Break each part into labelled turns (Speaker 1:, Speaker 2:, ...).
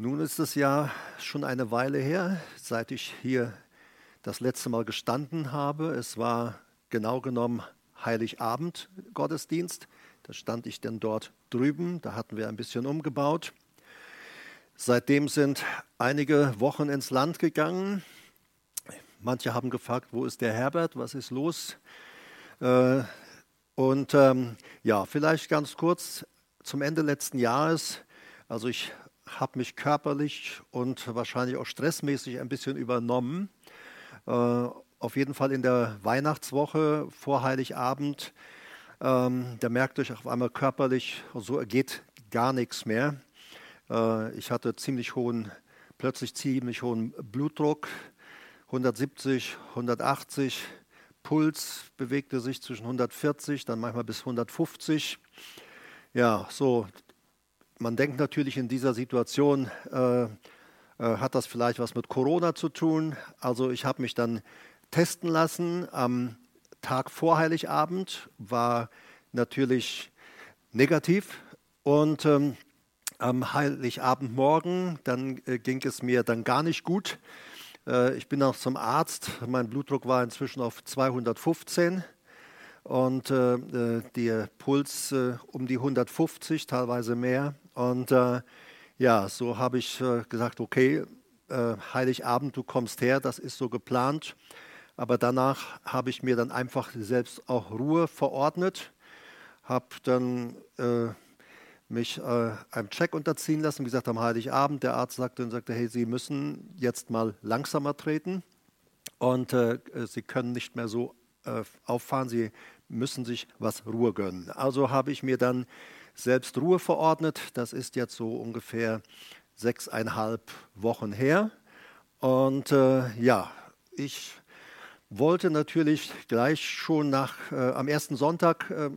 Speaker 1: Nun ist es ja schon eine Weile her, seit ich hier das letzte Mal gestanden habe. Es war genau genommen Heiligabend Gottesdienst. Da stand ich denn dort drüben, da hatten wir ein bisschen umgebaut. Seitdem sind einige Wochen ins Land gegangen. Manche haben gefragt, wo ist der Herbert, was ist los? Äh, und ähm, ja, vielleicht ganz kurz zum Ende letzten Jahres. Also ich habe mich körperlich und wahrscheinlich auch stressmäßig ein bisschen übernommen. Äh, auf jeden Fall in der Weihnachtswoche vor Heiligabend. Ähm, da merkte ich auf einmal körperlich, so geht gar nichts mehr. Äh, ich hatte ziemlich hohen, plötzlich ziemlich hohen Blutdruck, 170, 180. Puls bewegte sich zwischen 140, dann manchmal bis 150. Ja, so man denkt natürlich in dieser Situation, äh, äh, hat das vielleicht was mit Corona zu tun. Also ich habe mich dann testen lassen. Am Tag vor Heiligabend war natürlich negativ. Und ähm, am Heiligabendmorgen, dann äh, ging es mir dann gar nicht gut. Äh, ich bin auch zum Arzt. Mein Blutdruck war inzwischen auf 215 und äh, äh, der Puls äh, um die 150, teilweise mehr. Und äh, ja, so habe ich äh, gesagt, okay, äh, Heiligabend, du kommst her, das ist so geplant. Aber danach habe ich mir dann einfach selbst auch Ruhe verordnet, habe dann äh, mich äh, einem Check unterziehen lassen, wie gesagt, am Heiligabend. Der Arzt sagte und sagte, hey, Sie müssen jetzt mal langsamer treten und äh, Sie können nicht mehr so äh, auffahren, Sie müssen sich was Ruhe gönnen. Also habe ich mir dann selbst Ruhe verordnet. Das ist jetzt so ungefähr sechseinhalb Wochen her. Und äh, ja, ich wollte natürlich gleich schon nach, äh, am ersten Sonntag äh,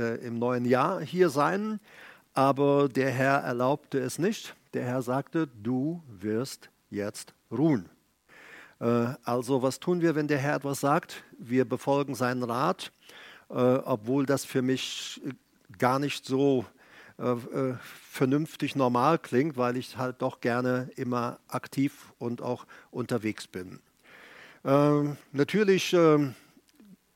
Speaker 1: äh im neuen Jahr hier sein, aber der Herr erlaubte es nicht. Der Herr sagte, du wirst jetzt ruhen. Äh, also was tun wir, wenn der Herr etwas sagt? Wir befolgen seinen Rat, äh, obwohl das für mich gar nicht so äh, äh, vernünftig normal klingt, weil ich halt doch gerne immer aktiv und auch unterwegs bin. Ähm, natürlich ähm,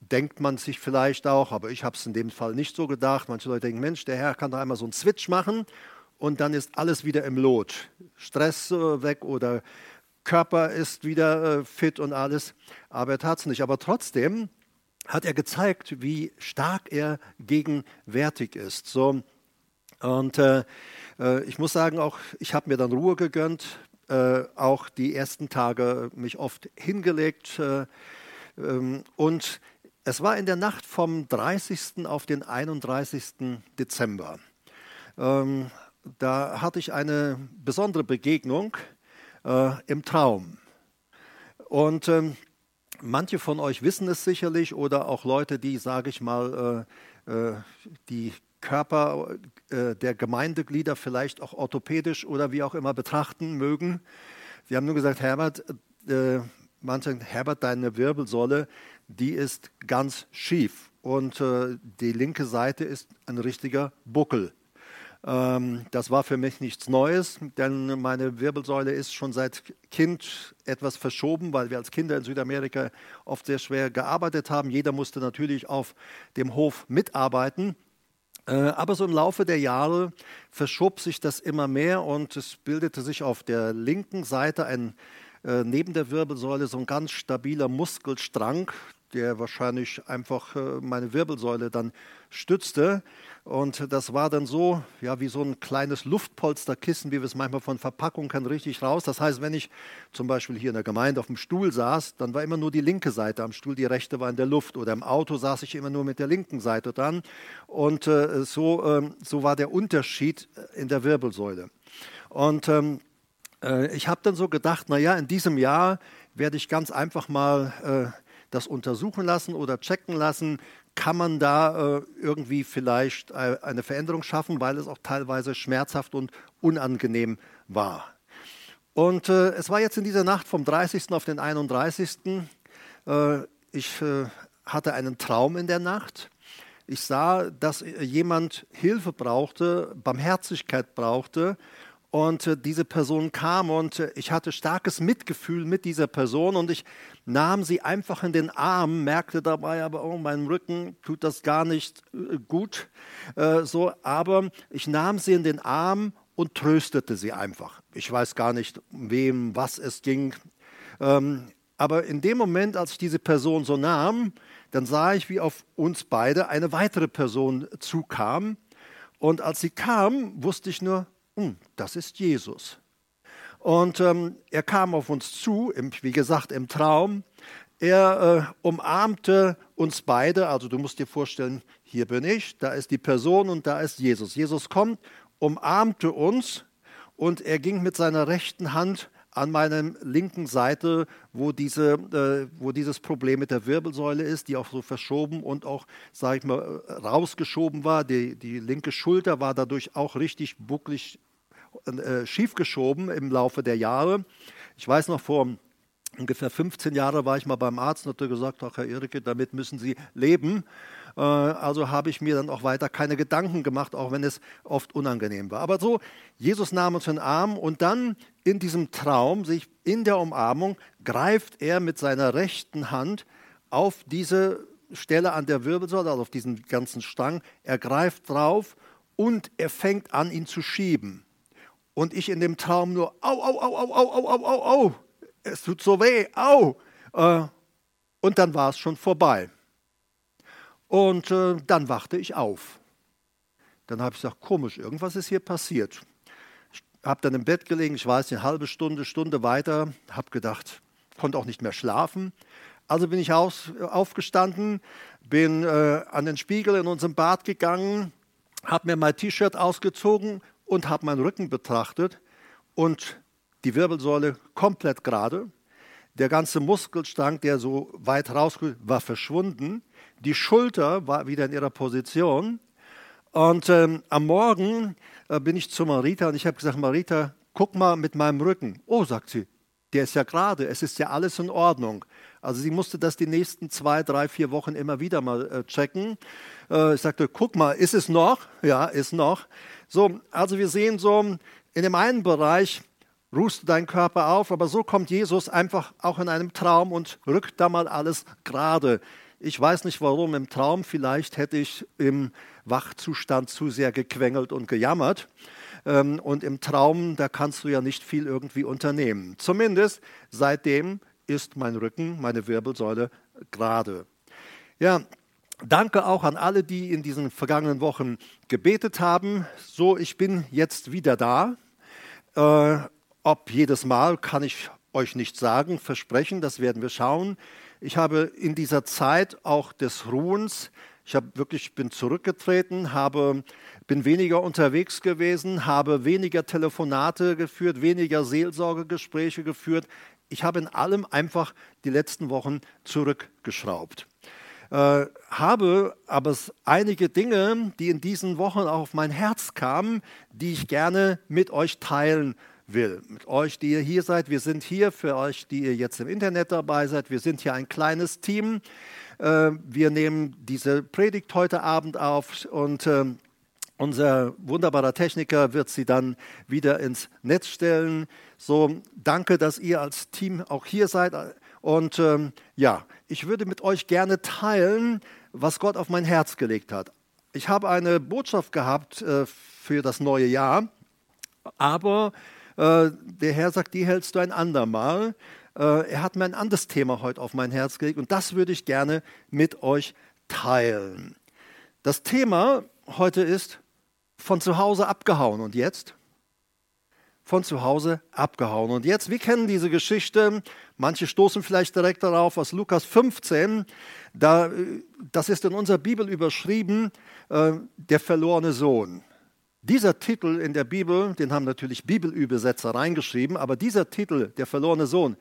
Speaker 1: denkt man sich vielleicht auch, aber ich habe es in dem Fall nicht so gedacht. Manche Leute denken, Mensch, der Herr kann doch einmal so einen Switch machen und dann ist alles wieder im Lot. Stress äh, weg oder Körper ist wieder äh, fit und alles. Aber er tat es nicht. Aber trotzdem hat er gezeigt, wie stark er gegenwärtig ist. So, und äh, äh, ich muss sagen, auch ich habe mir dann Ruhe gegönnt, äh, auch die ersten Tage mich oft hingelegt. Äh, ähm, und es war in der Nacht vom 30. auf den 31. Dezember. Ähm, da hatte ich eine besondere Begegnung äh, im Traum. Und ähm, Manche von euch wissen es sicherlich oder auch Leute, die, sage ich mal, äh, äh, die Körper äh, der Gemeindeglieder vielleicht auch orthopädisch oder wie auch immer betrachten mögen. Sie haben nur gesagt, Herbert, äh, manche, Herbert, deine Wirbelsäule, die ist ganz schief und äh, die linke Seite ist ein richtiger Buckel. Ähm, das war für mich nichts Neues, denn meine Wirbelsäule ist schon seit Kind etwas verschoben, weil wir als Kinder in Südamerika oft sehr schwer gearbeitet haben. Jeder musste natürlich auf dem Hof mitarbeiten. Äh, aber so im Laufe der Jahre verschob sich das immer mehr und es bildete sich auf der linken Seite ein, äh, neben der Wirbelsäule so ein ganz stabiler Muskelstrang, der wahrscheinlich einfach äh, meine Wirbelsäule dann stützte. Und das war dann so, ja, wie so ein kleines Luftpolsterkissen, wie wir es manchmal von Verpackung kennen, richtig raus. Das heißt, wenn ich zum Beispiel hier in der Gemeinde auf dem Stuhl saß, dann war immer nur die linke Seite am Stuhl, die rechte war in der Luft. Oder im Auto saß ich immer nur mit der linken Seite dann. Und äh, so, äh, so war der Unterschied äh, in der Wirbelsäule. Und ähm, äh, ich habe dann so gedacht, naja, in diesem Jahr werde ich ganz einfach mal äh, das untersuchen lassen oder checken lassen, kann man da äh, irgendwie vielleicht äh, eine Veränderung schaffen, weil es auch teilweise schmerzhaft und unangenehm war. Und äh, es war jetzt in dieser Nacht vom 30. auf den 31. Äh, ich äh, hatte einen Traum in der Nacht. Ich sah, dass äh, jemand Hilfe brauchte, Barmherzigkeit brauchte und äh, diese Person kam und äh, ich hatte starkes Mitgefühl mit dieser Person und ich nahm sie einfach in den Arm, merkte dabei aber, oh, mein Rücken tut das gar nicht äh, gut. so, aber ich nahm sie in den Arm und tröstete sie einfach. Ich weiß gar nicht, wem was es ging. Ähm, aber in dem Moment, als ich diese Person so nahm, dann sah ich, wie auf uns beide eine weitere Person zukam. Und als sie kam, wusste ich nur, hm, das ist Jesus. Und ähm, er kam auf uns zu, im, wie gesagt, im Traum. Er äh, umarmte uns beide. Also du musst dir vorstellen, hier bin ich, da ist die Person und da ist Jesus. Jesus kommt, umarmte uns und er ging mit seiner rechten Hand an meiner linken Seite, wo, diese, äh, wo dieses Problem mit der Wirbelsäule ist, die auch so verschoben und auch, sage ich mal, rausgeschoben war. Die, die linke Schulter war dadurch auch richtig bucklig äh, äh schiefgeschoben im Laufe der Jahre. Ich weiß noch vor ungefähr 15 Jahren war ich mal beim Arzt und hat gesagt, Herr Irke, damit müssen Sie leben. Äh, also habe ich mir dann auch weiter keine Gedanken gemacht, auch wenn es oft unangenehm war. Aber so, Jesus nahm uns in den Arm und dann in diesem Traum, sich in der Umarmung, greift er mit seiner rechten Hand auf diese Stelle an der Wirbelsäule, also auf diesen ganzen Strang. Er greift drauf und er fängt an, ihn zu schieben. Und ich in dem Traum nur, au, au, au, au, au, au, au, au, au, es tut so weh, au. Äh, und dann war es schon vorbei. Und äh, dann wachte ich auf. Dann habe ich gesagt, komisch, irgendwas ist hier passiert. Ich habe dann im Bett gelegen, ich weiß nicht, eine halbe Stunde, Stunde weiter, habe gedacht, konnte auch nicht mehr schlafen. Also bin ich aus, aufgestanden, bin äh, an den Spiegel in unserem Bad gegangen, habe mir mein T-Shirt ausgezogen und habe meinen Rücken betrachtet und die Wirbelsäule komplett gerade. Der ganze Muskelstrang, der so weit rausgeht, war verschwunden. Die Schulter war wieder in ihrer Position. Und ähm, am Morgen äh, bin ich zu Marita und ich habe gesagt, Marita, guck mal mit meinem Rücken. Oh, sagt sie, der ist ja gerade, es ist ja alles in Ordnung. Also sie musste das die nächsten zwei, drei, vier Wochen immer wieder mal äh, checken. Äh, ich sagte, guck mal, ist es noch? Ja, ist noch. So, also wir sehen so, in dem einen Bereich ruhst du deinen Körper auf, aber so kommt Jesus einfach auch in einem Traum und rückt da mal alles gerade. Ich weiß nicht warum, im Traum vielleicht hätte ich im Wachzustand zu sehr gequengelt und gejammert. Ähm, und im Traum, da kannst du ja nicht viel irgendwie unternehmen. Zumindest seitdem ist mein Rücken, meine Wirbelsäule gerade. Ja, Danke auch an alle, die in diesen vergangenen Wochen gebetet haben. So, ich bin jetzt wieder da. Äh, ob jedes Mal kann ich euch nicht sagen, versprechen, das werden wir schauen. Ich habe in dieser Zeit auch des Ruhens, ich habe wirklich bin zurückgetreten, habe bin weniger unterwegs gewesen, habe weniger Telefonate geführt, weniger Seelsorgegespräche geführt. Ich habe in allem einfach die letzten Wochen zurückgeschraubt. Äh, habe aber einige Dinge, die in diesen Wochen auch auf mein Herz kamen, die ich gerne mit euch teilen will. Mit euch, die ihr hier seid. Wir sind hier für euch, die ihr jetzt im Internet dabei seid. Wir sind hier ein kleines Team. Ähm, wir nehmen diese Predigt heute Abend auf und ähm, unser wunderbarer Techniker wird sie dann wieder ins Netz stellen. So, danke, dass ihr als Team auch hier seid. Und ähm, ja, ich würde mit euch gerne teilen, was Gott auf mein Herz gelegt hat. Ich habe eine Botschaft gehabt äh, für das neue Jahr, aber äh, der Herr sagt, die hältst du ein andermal. Äh, er hat mir ein anderes Thema heute auf mein Herz gelegt und das würde ich gerne mit euch teilen. Das Thema heute ist von zu Hause abgehauen und jetzt? von zu Hause abgehauen. Und jetzt, wir kennen diese Geschichte, manche stoßen vielleicht direkt darauf aus Lukas 15, da, äh, das ist in unserer Bibel überschrieben, äh, der verlorene Sohn. Dieser Titel in der Bibel, den haben natürlich Bibelübersetzer reingeschrieben, aber dieser Titel, der verlorene Sohn,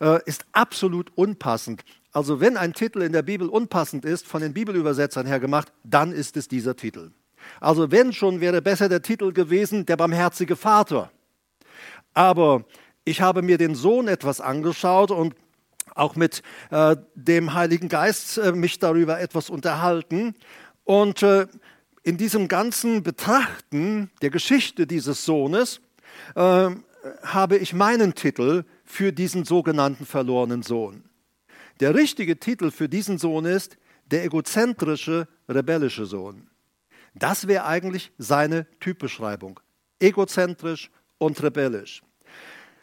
Speaker 1: äh, ist absolut unpassend. Also wenn ein Titel in der Bibel unpassend ist, von den Bibelübersetzern her gemacht, dann ist es dieser Titel. Also wenn schon, wäre besser der Titel gewesen, der barmherzige Vater. Aber ich habe mir den Sohn etwas angeschaut und auch mit äh, dem Heiligen Geist äh, mich darüber etwas unterhalten. Und äh, in diesem ganzen Betrachten der Geschichte dieses Sohnes äh, habe ich meinen Titel für diesen sogenannten verlorenen Sohn. Der richtige Titel für diesen Sohn ist der egozentrische, rebellische Sohn. Das wäre eigentlich seine Typbeschreibung. Egozentrisch und rebellisch.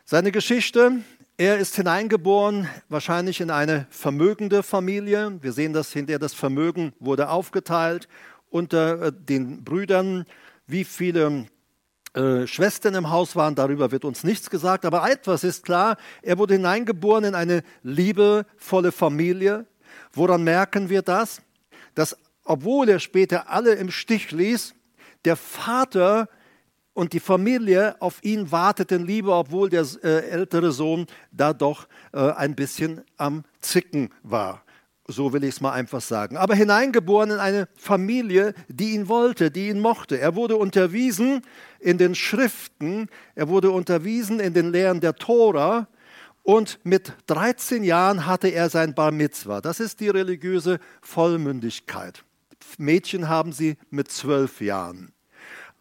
Speaker 1: Seine Geschichte, er ist hineingeboren, wahrscheinlich in eine vermögende Familie. Wir sehen das hinterher, das Vermögen wurde aufgeteilt unter äh, den Brüdern, wie viele äh, Schwestern im Haus waren, darüber wird uns nichts gesagt, aber etwas ist klar, er wurde hineingeboren in eine liebevolle Familie. Woran merken wir das? Dass obwohl er später alle im Stich ließ, der Vater und die Familie auf ihn warteten in Liebe, obwohl der äh, ältere Sohn da doch ein bisschen am Zicken war. So will ich es mal einfach sagen. Aber hineingeboren in eine Familie, die ihn wollte, die ihn mochte. Er wurde unterwiesen in den Schriften, er wurde unterwiesen in den Lehren der Tora, und mit 13 Jahren hatte er sein Bar Mitzvah. Das ist die religiöse Vollmündigkeit. Mädchen haben sie mit 12 Jahren.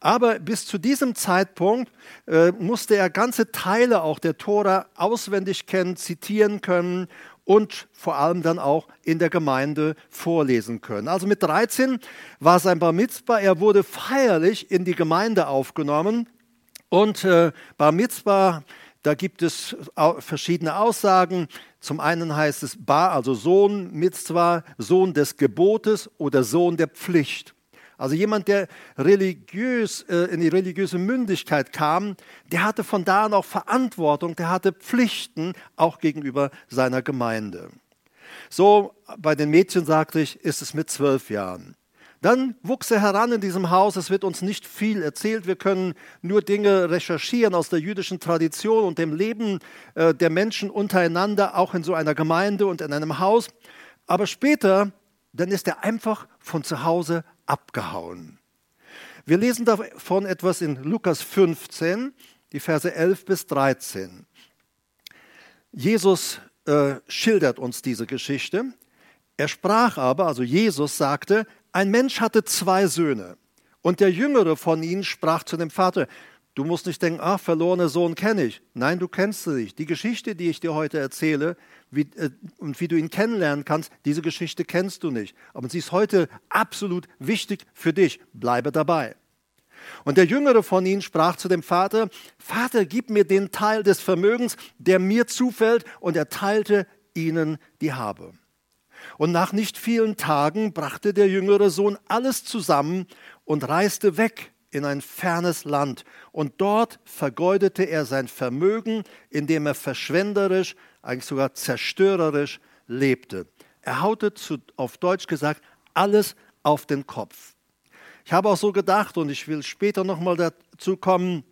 Speaker 1: Aber bis zu diesem Zeitpunkt äh, musste er ganze Teile auch der Tora auswendig kennen, zitieren können und vor allem dann auch in der Gemeinde vorlesen können. Also mit 13 war sein Bar Mitzvah, er wurde feierlich in die Gemeinde aufgenommen und äh, Bar Mitzvah, da gibt es verschiedene Aussagen. Zum einen heißt es Bar, also Sohn, Mitzvah, Sohn des Gebotes oder Sohn der Pflicht. Also jemand, der religiös, äh, in die religiöse Mündigkeit kam, der hatte von da an auch Verantwortung, der hatte Pflichten auch gegenüber seiner Gemeinde. So, bei den Mädchen sagte ich, ist es mit zwölf Jahren. Dann wuchs er heran in diesem Haus. Es wird uns nicht viel erzählt. Wir können nur Dinge recherchieren aus der jüdischen Tradition und dem Leben äh, der Menschen untereinander, auch in so einer Gemeinde und in einem Haus. Aber später, dann ist er einfach von zu Hause abgehauen. Wir lesen davon etwas in Lukas 15, die Verse 11 bis 13. Jesus äh, schildert uns diese Geschichte. Er sprach aber, also Jesus sagte, ein Mensch hatte zwei Söhne. Und der jüngere von ihnen sprach zu dem Vater, Du musst nicht denken, ach, verlorener Sohn kenne ich. Nein, du kennst sie nicht. Die Geschichte, die ich dir heute erzähle wie, äh, und wie du ihn kennenlernen kannst, diese Geschichte kennst du nicht. Aber sie ist heute absolut wichtig für dich. Bleibe dabei. Und der Jüngere von ihnen sprach zu dem Vater, Vater, gib mir den Teil des Vermögens, der mir zufällt, und er teilte ihnen die Habe. Und nach nicht vielen Tagen brachte der jüngere Sohn alles zusammen und reiste weg in ein fernes Land und dort vergeudete er sein Vermögen, indem er verschwenderisch, eigentlich sogar zerstörerisch lebte. Er haute zu, auf Deutsch gesagt alles auf den Kopf. Ich habe auch so gedacht und ich will später nochmal dazu kommen,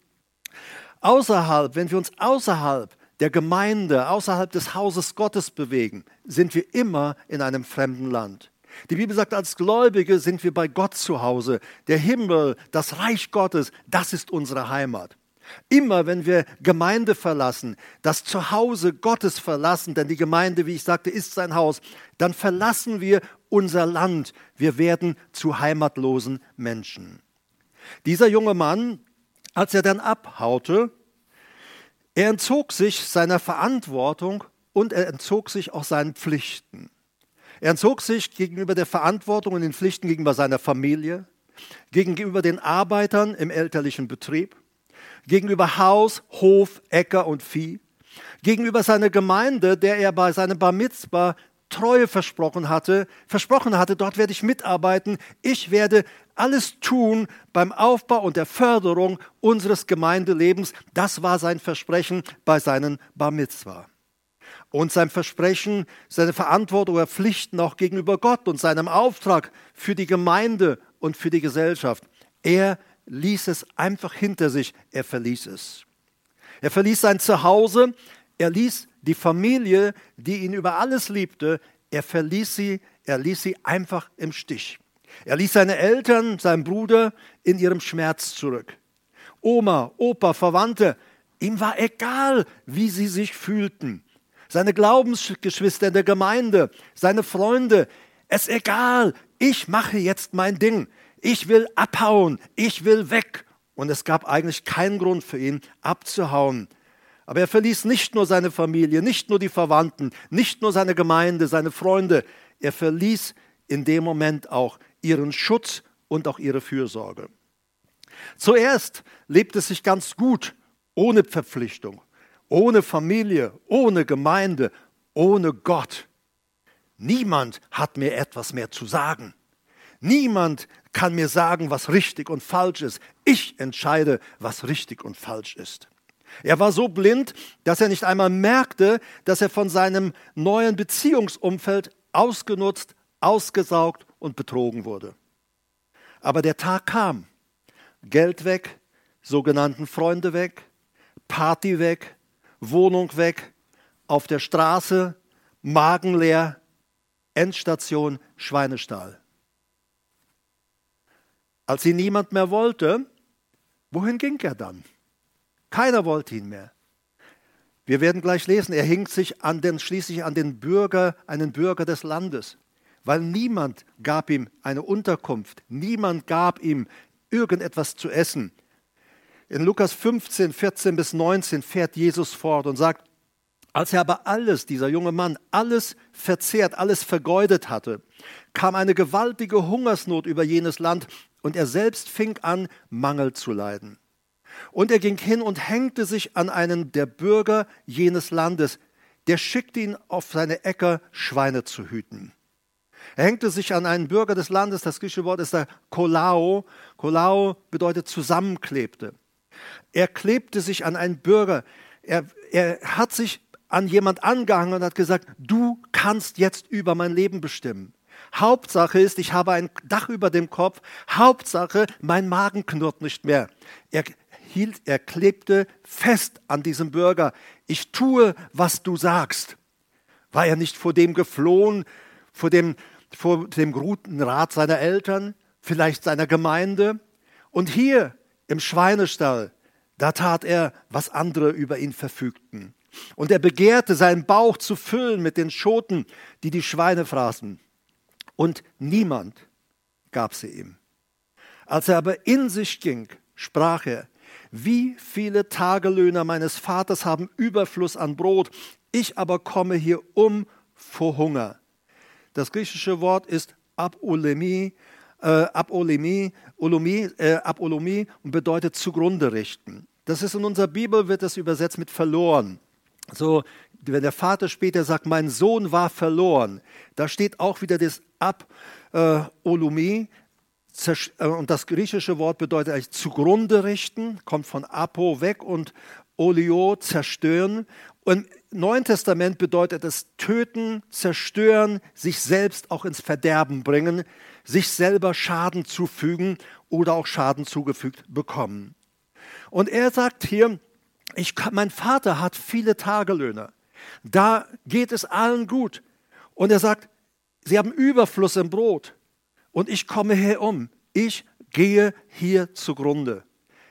Speaker 1: außerhalb, wenn wir uns außerhalb der Gemeinde, außerhalb des Hauses Gottes bewegen, sind wir immer in einem fremden Land. Die Bibel sagt, als Gläubige sind wir bei Gott zu Hause. Der Himmel, das Reich Gottes, das ist unsere Heimat. Immer wenn wir Gemeinde verlassen, das Zuhause Gottes verlassen, denn die Gemeinde, wie ich sagte, ist sein Haus, dann verlassen wir unser Land. Wir werden zu heimatlosen Menschen. Dieser junge Mann, als er dann abhaute, er entzog sich seiner Verantwortung und er entzog sich auch seinen Pflichten. Er entzog sich gegenüber der Verantwortung und den Pflichten gegenüber seiner Familie, gegenüber den Arbeitern im elterlichen Betrieb, gegenüber Haus, Hof, Äcker und Vieh, gegenüber seiner Gemeinde, der er bei seinem Bar Mitzvah Treue versprochen hatte, versprochen hatte, dort werde ich mitarbeiten, ich werde alles tun beim Aufbau und der Förderung unseres Gemeindelebens. Das war sein Versprechen bei seinen Bar Mitzvah und sein Versprechen, seine Verantwortung oder Pflichten auch gegenüber Gott und seinem Auftrag für die Gemeinde und für die Gesellschaft. Er ließ es einfach hinter sich, er verließ es. Er verließ sein Zuhause, er ließ die Familie, die ihn über alles liebte, er verließ sie, er ließ sie einfach im Stich. Er ließ seine Eltern, seinen Bruder in ihrem Schmerz zurück. Oma, Opa, Verwandte, ihm war egal, wie sie sich fühlten seine Glaubensgeschwister in der Gemeinde, seine Freunde. Es egal, ich mache jetzt mein Ding. Ich will abhauen, ich will weg. Und es gab eigentlich keinen Grund für ihn abzuhauen. Aber er verließ nicht nur seine Familie, nicht nur die Verwandten, nicht nur seine Gemeinde, seine Freunde. Er verließ in dem Moment auch ihren Schutz und auch ihre Fürsorge. Zuerst lebt es sich ganz gut, ohne Verpflichtung, ohne Familie, ohne Gemeinde, ohne Gott. Niemand hat mir etwas mehr zu sagen. Niemand kann mir sagen, was richtig und falsch ist. Ich entscheide, was richtig und falsch ist. Er war so blind, dass er nicht einmal merkte, dass er von seinem neuen Beziehungsumfeld ausgenutzt, ausgesaugt und betrogen wurde. Aber der Tag kam. Geld weg, sogenannten Freunde weg, Party weg, Wohnung weg, auf der Straße, Magen leer, Endstation Schweinestall. Als ihn niemand mehr wollte, wohin ging er dann? Keiner wollte ihn mehr. Wir werden gleich lesen, er hing sich an den, schließlich an den Bürger, einen Bürger des Landes, weil niemand gab ihm eine Unterkunft, niemand gab ihm irgendetwas zu essen. In Lukas 15, 14 bis 19 fährt Jesus fort und sagt, als er aber alles, dieser junge Mann, alles verzehrt, alles vergeudet hatte, kam eine gewaltige Hungersnot über jenes Land und er selbst fing an, Mangel zu leiden. Und er ging hin und hängte sich an einen der Bürger jenes Landes, der schickte ihn auf seine Äcker, Schweine zu hüten. Er hängte sich an einen Bürger des Landes, das griechische Wort ist der Kolao. Kolao bedeutet zusammenklebte. Er klebte sich an einen Bürger. Er, er hat sich an jemand angehangen und hat gesagt, du kannst jetzt über mein Leben bestimmen. Hauptsache ist, ich habe ein Dach über dem Kopf. Hauptsache, mein Magen knurrt nicht mehr. Er hielt, er klebte fest an diesem Bürger. Ich tue, was du sagst. War er nicht vor dem geflohen, vor dem, vor dem guten Rat seiner Eltern, vielleicht seiner Gemeinde? Und hier im Schweinestall, da tat er, was andere über ihn verfügten. Und er begehrte, seinen Bauch zu füllen mit den Schoten, die die Schweine fraßen. Und niemand gab sie ihm. Als er aber in sich ging, sprach er, wie viele Tagelöhner meines Vaters haben Überfluss an Brot, ich aber komme hier um vor Hunger. Das griechische Wort ist Abulemi äh, Abolomé, und äh, bedeutet zugrunde richten. Das ist in unserer Bibel, wird das übersetzt mit verloren. So, wenn der Vater später sagt, mein Sohn war verloren, da steht auch wieder das Ab äh, äh und das griechische Wort bedeutet eigentlich zugrunde richten, kommt von Apo weg und Olio zerstören. Und im Neuen Testament bedeutet es töten, zerstören, sich selbst auch ins Verderben bringen sich selber Schaden zufügen oder auch Schaden zugefügt bekommen. Und er sagt hier, ich mein Vater hat viele Tagelöhne. Da geht es allen gut. Und er sagt, sie haben Überfluss im Brot. Und ich komme hier um. Ich gehe hier zugrunde.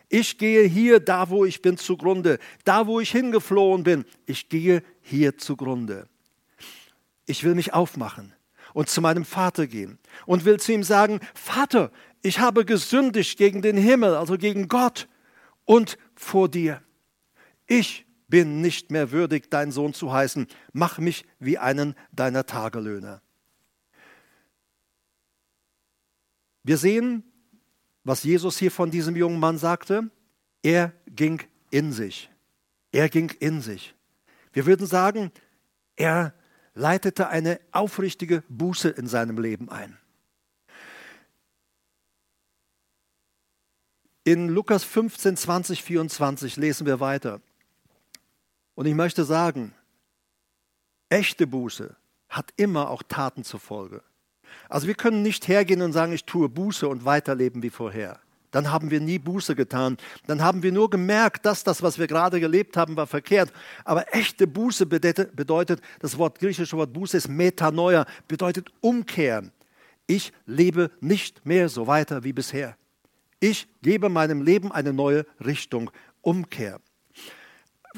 Speaker 1: Ich gehe hier, da wo ich bin, zugrunde. Da wo ich hingeflohen bin, ich gehe hier zugrunde. Ich will mich aufmachen und zu meinem Vater gehen und will zu ihm sagen, Vater, ich habe gesündigt gegen den Himmel, also gegen Gott und vor dir. Ich bin nicht mehr würdig, dein Sohn zu heißen. Mach mich wie einen deiner Tagelöhner. Wir sehen, was Jesus hier von diesem jungen Mann sagte. Er ging in sich. Er ging in sich. Wir würden sagen, er leitete eine aufrichtige Buße in seinem Leben ein. In Lukas 15, 20, 24 lesen wir weiter. Und ich möchte sagen, echte Buße hat immer auch Taten zur Folge. Also wir können nicht hergehen und sagen, ich tue Buße und weiterleben wie vorher dann haben wir nie Buße getan. Dann haben wir nur gemerkt, dass das, was wir gerade gelebt haben, war verkehrt. Aber echte Buße bedeutet, das Wort griechische Wort Buße ist Metanoia, bedeutet Umkehren. Ich lebe nicht mehr so weiter wie bisher. Ich gebe meinem Leben eine neue Richtung, Umkehr.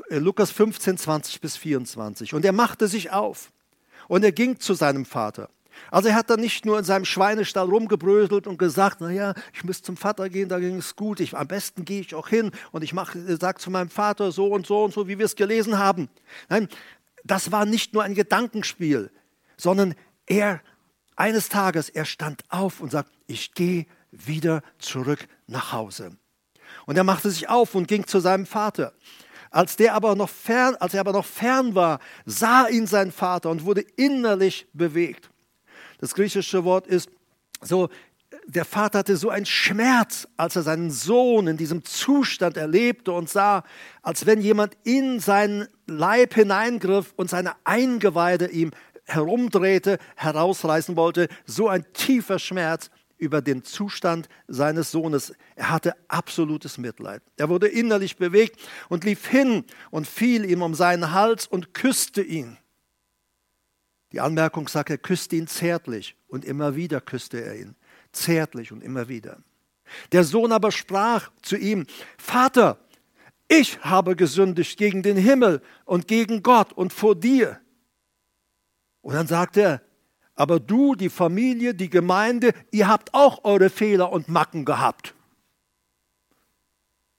Speaker 1: Äh, Lukas 15, 20 bis 24. Und er machte sich auf und er ging zu seinem Vater. Also er hat dann nicht nur in seinem Schweinestall rumgebröselt und gesagt, naja, ich muss zum Vater gehen, da ging es gut, ich, am besten gehe ich auch hin und ich äh, sage zu meinem Vater so und so und so, wie wir es gelesen haben. Nein, das war nicht nur ein Gedankenspiel, sondern er, eines Tages, er stand auf und sagt, ich gehe wieder zurück nach Hause. Und er machte sich auf und ging zu seinem Vater. Als, der aber noch fern, als er aber noch fern war, sah ihn sein Vater und wurde innerlich bewegt. Das griechische Wort ist so, der Vater hatte so einen Schmerz, als er seinen Sohn in diesem Zustand erlebte und sah, als wenn jemand in seinen Leib hineingriff und seine Eingeweide ihm herumdrehte, herausreißen wollte. So ein tiefer Schmerz über den Zustand seines Sohnes. Er hatte absolutes Mitleid. Er wurde innerlich bewegt und lief hin und fiel ihm um seinen Hals und küsste ihn. Die Anmerkung sagt, er küsste ihn zärtlich und immer wieder küsste er ihn. Zärtlich und immer wieder. Der Sohn aber sprach zu ihm, Vater, ich habe gesündigt gegen den Himmel und gegen Gott und vor dir. Und dann sagt er, aber du, die Familie, die Gemeinde, ihr habt auch eure Fehler und Macken gehabt.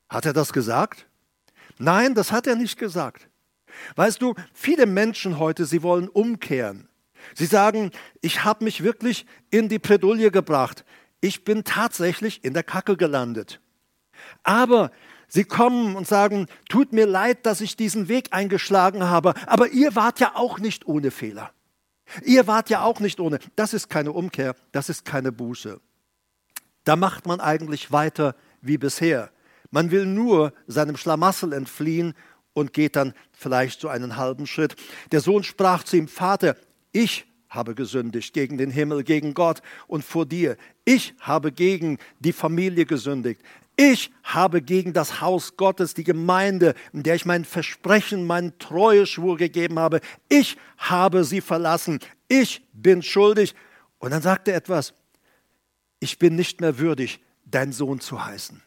Speaker 1: Hat er das gesagt? Nein, das hat er nicht gesagt. Weißt du, viele Menschen heute, sie wollen umkehren. Sie sagen, ich habe mich wirklich in die Predulie gebracht. Ich bin tatsächlich in der Kacke gelandet. Aber sie kommen und sagen, tut mir leid, dass ich diesen Weg eingeschlagen habe, aber ihr wart ja auch nicht ohne Fehler. Ihr wart ja auch nicht ohne. Das ist keine Umkehr, das ist keine Buße. Da macht man eigentlich weiter wie bisher. Man will nur seinem Schlamassel entfliehen und geht dann vielleicht so einen halben Schritt. Der Sohn sprach zu ihm, Vater, ich habe gesündigt gegen den Himmel, gegen Gott und vor dir. Ich habe gegen die Familie gesündigt. Ich habe gegen das Haus Gottes, die Gemeinde, in der ich mein Versprechen, meinen Treueschwur gegeben habe. Ich habe sie verlassen. Ich bin schuldig. Und dann sagt er etwas. Ich bin nicht mehr würdig, dein Sohn zu heißen.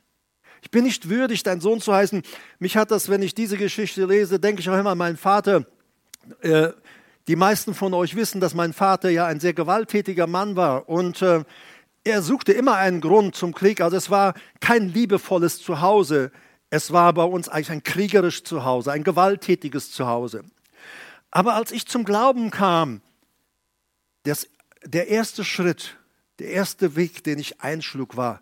Speaker 1: Ich bin nicht würdig, dein Sohn zu heißen. Mich hat das, wenn ich diese Geschichte lese, denke ich auch immer an meinen Vater. Äh, die meisten von euch wissen, dass mein Vater ja ein sehr gewalttätiger Mann war und äh, er suchte immer einen Grund zum Krieg. Also es war kein liebevolles Zuhause. Es war bei uns eigentlich ein kriegerisches Zuhause, ein gewalttätiges Zuhause. Aber als ich zum Glauben kam, das, der erste Schritt, der erste Weg, den ich einschlug, war,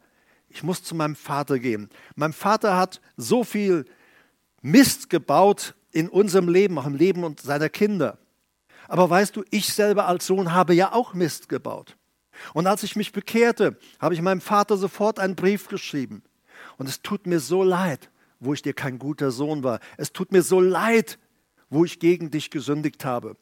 Speaker 1: ich muss zu meinem Vater gehen. Mein Vater hat so viel Mist gebaut in unserem Leben, auch im Leben und seiner Kinder. Aber weißt du, ich selber als Sohn habe ja auch Mist gebaut. Und als ich mich bekehrte, habe ich meinem Vater sofort einen Brief geschrieben. Und es tut mir so leid, wo ich dir kein guter Sohn war. Es tut mir so leid, wo ich gegen dich gesündigt habe.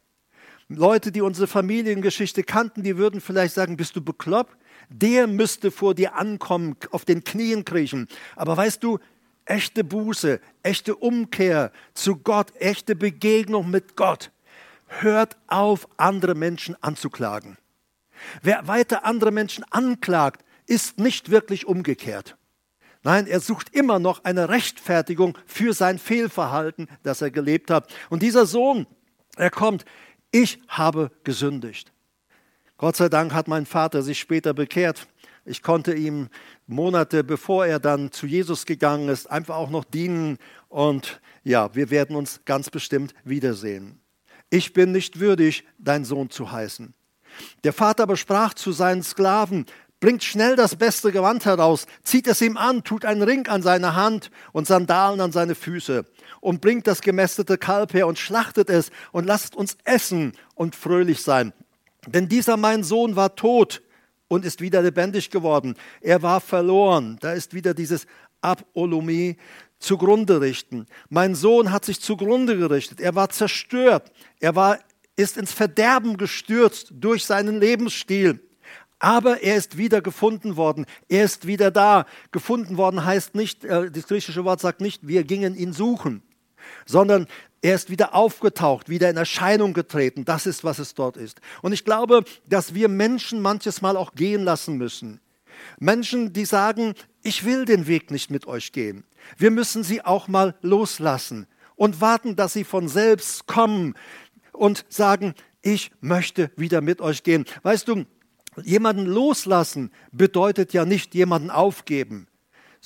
Speaker 1: Leute, die unsere Familiengeschichte kannten, die würden vielleicht sagen, bist du bekloppt? der müsste vor dir ankommen, auf den Knien kriechen. Aber weißt du, echte Buße, echte Umkehr zu Gott, echte Begegnung mit Gott, hört auf, andere Menschen anzuklagen. Wer weiter andere Menschen anklagt, ist nicht wirklich umgekehrt. Nein, er sucht immer noch eine Rechtfertigung für sein Fehlverhalten, das er gelebt hat. Und dieser Sohn, er kommt, ich habe gesündigt. Gott sei Dank hat mein Vater sich später bekehrt. Ich konnte ihm Monate bevor er dann zu Jesus gegangen ist, einfach auch noch dienen. Und ja, wir werden uns ganz bestimmt wiedersehen. Ich bin nicht würdig, dein Sohn zu heißen. Der Vater aber sprach zu seinen Sklaven, bringt schnell das beste Gewand heraus, zieht es ihm an, tut einen Ring an seine Hand und Sandalen an seine Füße und bringt das gemästete Kalb her und schlachtet es und lasst uns essen und fröhlich sein. Denn dieser mein Sohn war tot und ist wieder lebendig geworden. Er war verloren. Da ist wieder dieses Abolomie zugrunde richten. Mein Sohn hat sich zugrunde gerichtet. Er war zerstört. Er war, ist ins Verderben gestürzt durch seinen Lebensstil. Aber er ist wieder gefunden worden. Er ist wieder da. Gefunden worden heißt nicht, äh, das griechische Wort sagt nicht, wir gingen ihn suchen, sondern er ist wieder aufgetaucht, wieder in Erscheinung getreten. Das ist, was es dort ist. Und ich glaube, dass wir Menschen manches Mal auch gehen lassen müssen. Menschen, die sagen, ich will den Weg nicht mit euch gehen. Wir müssen sie auch mal loslassen und warten, dass sie von selbst kommen und sagen, ich möchte wieder mit euch gehen. Weißt du, jemanden loslassen bedeutet ja nicht jemanden aufgeben.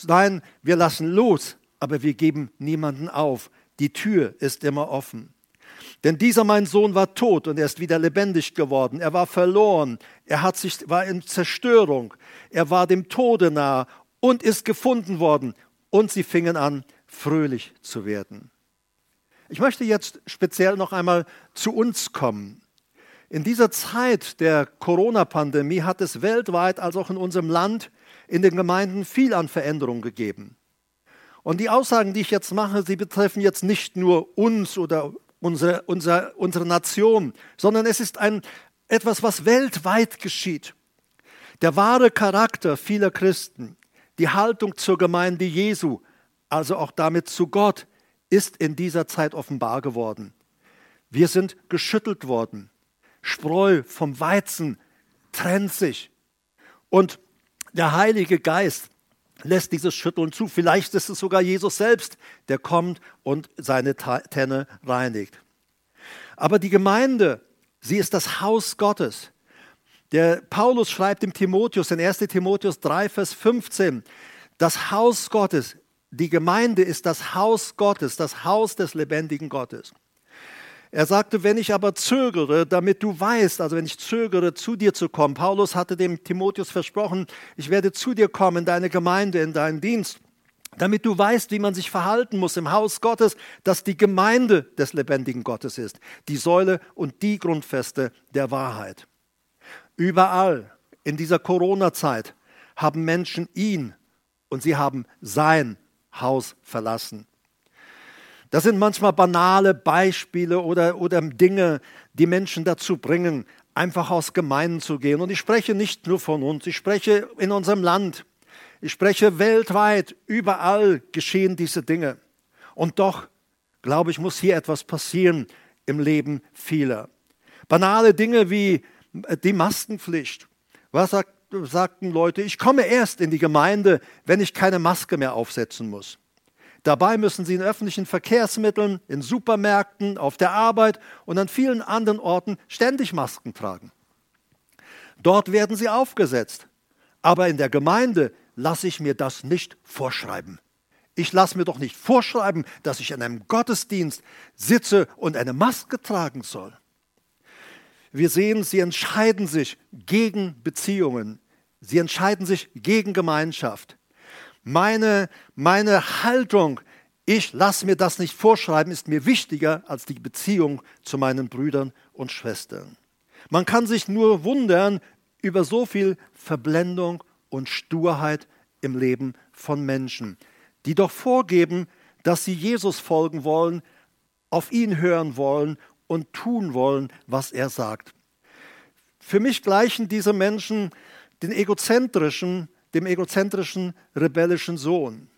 Speaker 1: Nein, wir lassen los, aber wir geben niemanden auf. Die Tür ist immer offen. Denn dieser mein Sohn war tot und er ist wieder lebendig geworden. Er war verloren, er hat sich, war in Zerstörung, er war dem Tode nahe und ist gefunden worden. Und sie fingen an, fröhlich zu werden. Ich möchte jetzt speziell noch einmal zu uns kommen. In dieser Zeit der Corona-Pandemie hat es weltweit als auch in unserem Land in den Gemeinden viel an Veränderungen gegeben. Und die Aussagen, die ich jetzt mache, sie betreffen jetzt nicht nur uns oder unsere, unsere, unsere Nation, sondern es ist ein, etwas, was weltweit geschieht. Der wahre Charakter vieler Christen, die Haltung zur Gemeinde Jesu, also auch damit zu Gott, ist in dieser Zeit offenbar geworden. Wir sind geschüttelt worden. Spreu vom Weizen trennt sich. Und der Heilige Geist lässt dieses Schütteln zu. Vielleicht ist es sogar Jesus selbst, der kommt und seine Tenne reinigt. Aber die Gemeinde, sie ist das Haus Gottes. Der Paulus schreibt im Timotheus in 1 Timotheus 3, Vers 15, das Haus Gottes, die Gemeinde ist das Haus Gottes, das Haus des lebendigen Gottes. Er sagte, wenn ich aber zögere, damit du weißt, also wenn ich zögere, zu dir zu kommen. Paulus hatte dem Timotheus versprochen, ich werde zu dir kommen, in deine Gemeinde, in deinen Dienst, damit du weißt, wie man sich verhalten muss im Haus Gottes, das die Gemeinde des lebendigen Gottes ist, die Säule und die Grundfeste der Wahrheit. Überall in dieser Corona-Zeit haben Menschen ihn und sie haben sein Haus verlassen. Das sind manchmal banale Beispiele oder, oder Dinge, die Menschen dazu bringen, einfach aus Gemeinden zu gehen. Und ich spreche nicht nur von uns, ich spreche in unserem Land, ich spreche weltweit, überall geschehen diese Dinge. Und doch, glaube ich, muss hier etwas passieren im Leben vieler. Banale Dinge wie äh, die Maskenpflicht. Was sagt, sagten Leute? Ich komme erst in die Gemeinde, wenn ich keine Maske mehr aufsetzen muss. Dabei müssen sie in öffentlichen Verkehrsmitteln, in Supermärkten, auf der Arbeit und an vielen anderen Orten ständig Masken tragen. Dort werden sie aufgesetzt. Aber in der Gemeinde lasse ich mir das nicht vorschreiben. Ich lasse mir doch nicht vorschreiben, dass ich in einem Gottesdienst sitze und eine Maske tragen soll. Wir sehen, sie entscheiden sich gegen Beziehungen. Sie entscheiden sich gegen Gemeinschaft meine, meine Haltung, ich lasse mir das nicht vorschreiben, ist mir wichtiger als die Beziehung zu meinen Brüdern und Schwestern. Man kann sich nur wundern über so viel Verblendung und Sturheit im Leben von Menschen, die doch vorgeben, dass sie Jesus folgen wollen, auf ihn hören wollen und tun wollen, was er sagt. Für mich gleichen diese Menschen den egozentrischen, dem egozentrischen, rebellischen Sohn,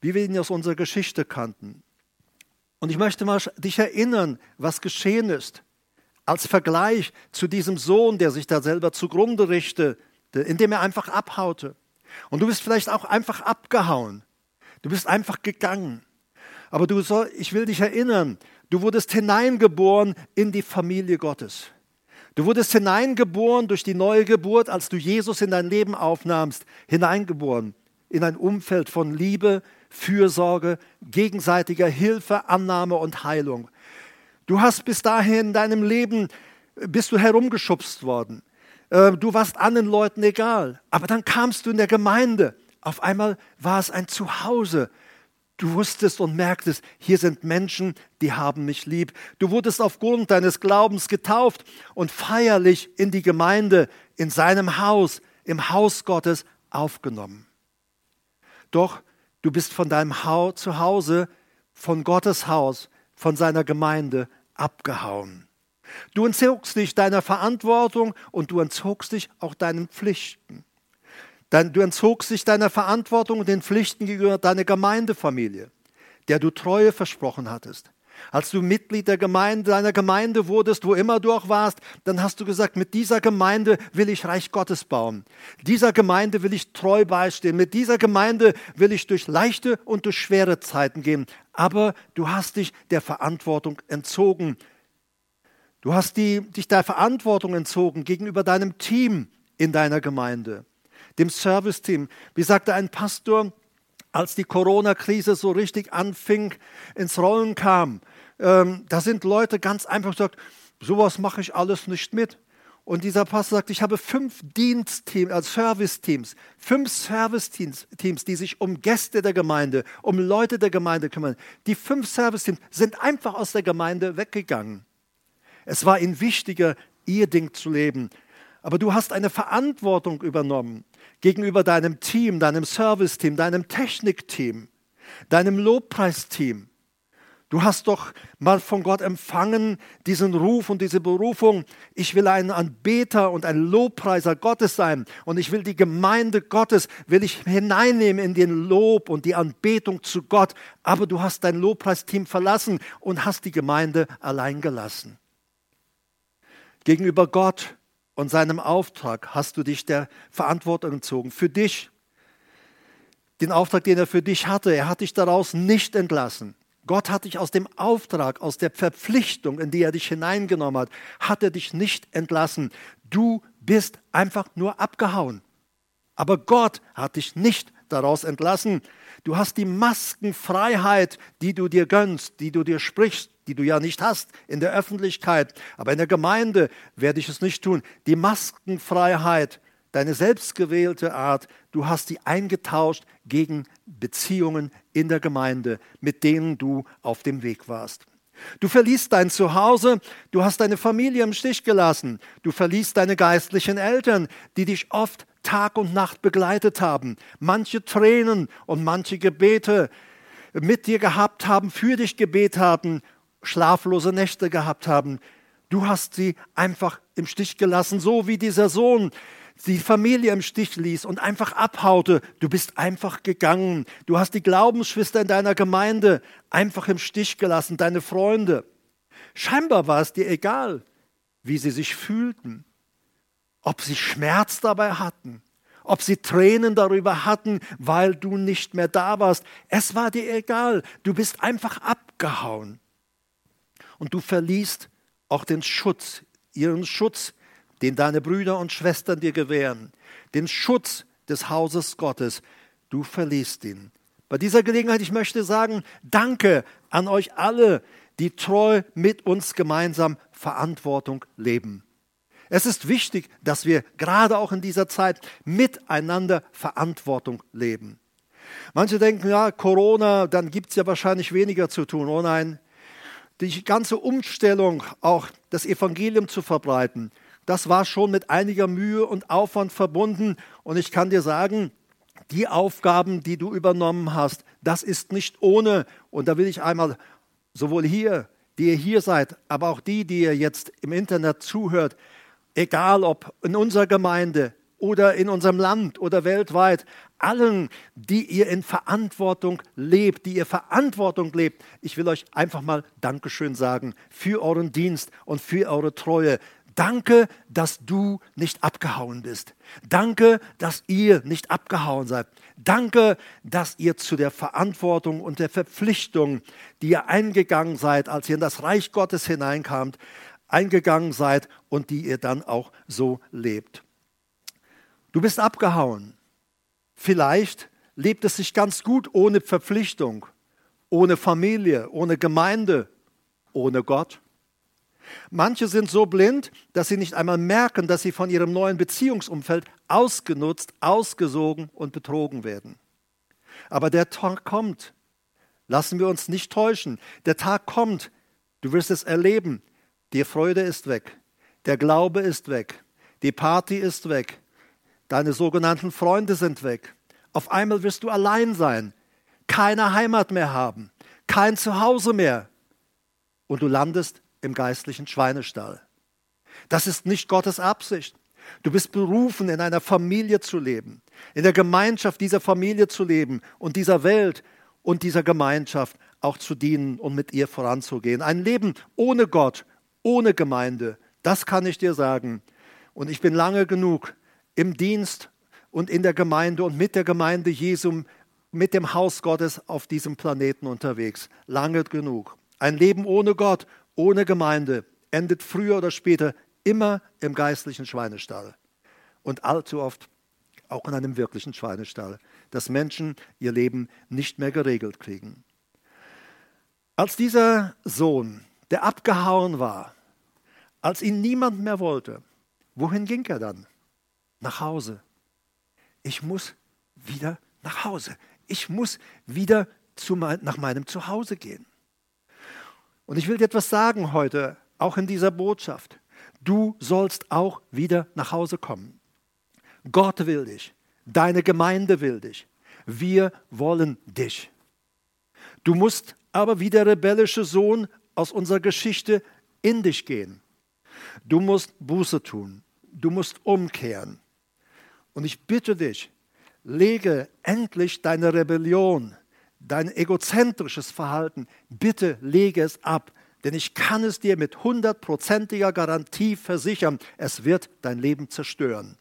Speaker 1: wie wir ihn aus unserer Geschichte kannten. Und ich möchte mal dich erinnern, was geschehen ist, als Vergleich zu diesem Sohn, der sich da selber zugrunde richtete, indem er einfach abhaute. Und du bist vielleicht auch einfach abgehauen. Du bist einfach gegangen. Aber du soll, ich will dich erinnern, du wurdest hineingeboren in die Familie Gottes. Du wurdest hineingeboren durch die neue Geburt, als du Jesus in dein Leben aufnahmst, hineingeboren in ein Umfeld von Liebe, Fürsorge, gegenseitiger Hilfe, Annahme und Heilung. Du hast bis dahin in deinem Leben, bist du herumgeschubst worden. Äh, du warst anderen Leuten egal. Aber dann kamst du in der Gemeinde. Auf einmal war es ein Zuhause, Du wusstest und merktest, hier sind Menschen, die haben mich lieb. Du wurdest aufgrund deines Glaubens getauft und feierlich in die Gemeinde, in seinem Haus, im Haus Gottes aufgenommen. Doch du bist von deinem Zuhause, von Gottes Haus, von seiner Gemeinde abgehauen. Du entzogst dich deiner Verantwortung und du entzogst dich auch deinen Pflichten. Dann, du entzogst dich deiner Verantwortung und den Pflichten gegenüber deiner Gemeindefamilie, der du Treue versprochen hattest. Als du Mitglied der Gemeinde, deiner Gemeinde wurdest, wo immer du auch warst, dann hast du gesagt, mit dieser Gemeinde will ich Reich Gottes bauen. Dieser Gemeinde will ich treu beistehen. Mit dieser Gemeinde will ich durch leichte und durch schwere Zeiten gehen. Aber du hast dich der Verantwortung entzogen. Du hast die, dich der Verantwortung entzogen gegenüber deinem Team in deiner Gemeinde dem Serviceteam. Wie sagte ein Pastor, als die Corona-Krise so richtig anfing, ins Rollen kam, ähm, da sind Leute ganz einfach gesagt, sowas mache ich alles nicht mit. Und dieser Pastor sagt, ich habe fünf Dienstteams, also äh, Serviceteams, fünf service Teams, die sich um Gäste der Gemeinde, um Leute der Gemeinde kümmern. Die fünf Service-Teams sind einfach aus der Gemeinde weggegangen. Es war ihnen wichtiger, ihr Ding zu leben. Aber du hast eine Verantwortung übernommen gegenüber deinem Team, deinem Service-Team, deinem Technikteam, deinem Lobpreisteam. Du hast doch mal von Gott empfangen diesen Ruf und diese Berufung. Ich will ein Anbeter und ein Lobpreiser Gottes sein und ich will die Gemeinde Gottes, will ich hineinnehmen in den Lob und die Anbetung zu Gott. Aber du hast dein Lobpreisteam verlassen und hast die Gemeinde allein gelassen. Gegenüber Gott und seinem Auftrag hast du dich der Verantwortung entzogen. Für dich. Den Auftrag, den er für dich hatte. Er hat dich daraus nicht entlassen. Gott hat dich aus dem Auftrag, aus der Verpflichtung, in die er dich hineingenommen hat, hat er dich nicht entlassen. Du bist einfach nur abgehauen. Aber Gott hat dich nicht daraus entlassen. Du hast die Maskenfreiheit, die du dir gönnst, die du dir sprichst, die du ja nicht hast in der Öffentlichkeit, aber in der Gemeinde werde ich es nicht tun. Die Maskenfreiheit, deine selbstgewählte Art, du hast die eingetauscht gegen Beziehungen in der Gemeinde, mit denen du auf dem Weg warst. Du verließt dein Zuhause, du hast deine Familie im Stich gelassen, du verließt deine geistlichen Eltern, die dich oft Tag und Nacht begleitet haben, manche Tränen und manche Gebete mit dir gehabt haben, für dich gebet haben, schlaflose Nächte gehabt haben. Du hast sie einfach im Stich gelassen, so wie dieser Sohn die Familie im Stich ließ und einfach abhaute. Du bist einfach gegangen. Du hast die Glaubensschwester in deiner Gemeinde einfach im Stich gelassen, deine Freunde. Scheinbar war es dir egal, wie sie sich fühlten, ob sie Schmerz dabei hatten, ob sie Tränen darüber hatten, weil du nicht mehr da warst. Es war dir egal. Du bist einfach abgehauen und du verliest auch den Schutz, ihren Schutz, den deine Brüder und Schwestern dir gewähren, den Schutz des Hauses Gottes. Du verliest ihn. Bei dieser Gelegenheit, ich möchte sagen, danke an euch alle, die treu mit uns gemeinsam Verantwortung leben. Es ist wichtig, dass wir gerade auch in dieser Zeit miteinander Verantwortung leben. Manche denken, ja, Corona, dann gibt es ja wahrscheinlich weniger zu tun. Oh nein, die ganze Umstellung, auch das Evangelium zu verbreiten, das war schon mit einiger Mühe und Aufwand verbunden. Und ich kann dir sagen, die Aufgaben, die du übernommen hast, das ist nicht ohne. Und da will ich einmal sowohl hier, die ihr hier seid, aber auch die, die ihr jetzt im Internet zuhört, egal ob in unserer Gemeinde oder in unserem Land oder weltweit, allen, die ihr in Verantwortung lebt, die ihr Verantwortung lebt. Ich will euch einfach mal Dankeschön sagen für euren Dienst und für eure Treue. Danke, dass du nicht abgehauen bist. Danke, dass ihr nicht abgehauen seid. Danke, dass ihr zu der Verantwortung und der Verpflichtung, die ihr eingegangen seid, als ihr in das Reich Gottes hineinkamt, eingegangen seid und die ihr dann auch so lebt. Du bist abgehauen. Vielleicht lebt es sich ganz gut ohne Verpflichtung, ohne Familie, ohne Gemeinde, ohne Gott. Manche sind so blind, dass sie nicht einmal merken, dass sie von ihrem neuen Beziehungsumfeld ausgenutzt, ausgesogen und betrogen werden. Aber der Tag kommt. Lassen wir uns nicht täuschen. Der Tag kommt. Du wirst es erleben. Die Freude ist weg. Der Glaube ist weg. Die Party ist weg. Deine sogenannten Freunde sind weg. Auf einmal wirst du allein sein, keine Heimat mehr haben, kein Zuhause mehr. Und du landest im geistlichen Schweinestall. Das ist nicht Gottes Absicht. Du bist berufen, in einer Familie zu leben, in der Gemeinschaft dieser Familie zu leben und dieser Welt und dieser Gemeinschaft auch zu dienen und mit ihr voranzugehen. Ein Leben ohne Gott, ohne Gemeinde, das kann ich dir sagen. Und ich bin lange genug im Dienst und in der Gemeinde und mit der Gemeinde Jesu, mit dem Haus Gottes auf diesem Planeten unterwegs. Lange genug. Ein Leben ohne Gott, ohne Gemeinde endet früher oder später immer im geistlichen Schweinestall. Und allzu oft auch in einem wirklichen Schweinestall, dass Menschen ihr Leben nicht mehr geregelt kriegen. Als dieser Sohn, der abgehauen war, als ihn niemand mehr wollte, wohin ging er dann? nach Hause. Ich muss wieder nach Hause. Ich muss wieder zu mein, nach meinem Zuhause gehen. Und ich will dir etwas sagen heute, auch in dieser Botschaft. Du sollst auch wieder nach Hause kommen. Gott will dich. Deine Gemeinde will dich. Wir wollen dich. Du musst aber wie der rebellische Sohn aus unserer Geschichte in dich gehen. Du musst Buße tun. Du musst umkehren. Und ich bitte dich, lege endlich deine Rebellion, dein egozentrisches Verhalten, bitte lege es ab. Denn ich kann es dir mit hundertprozentiger Garantie versichern, es wird dein Leben zerstören.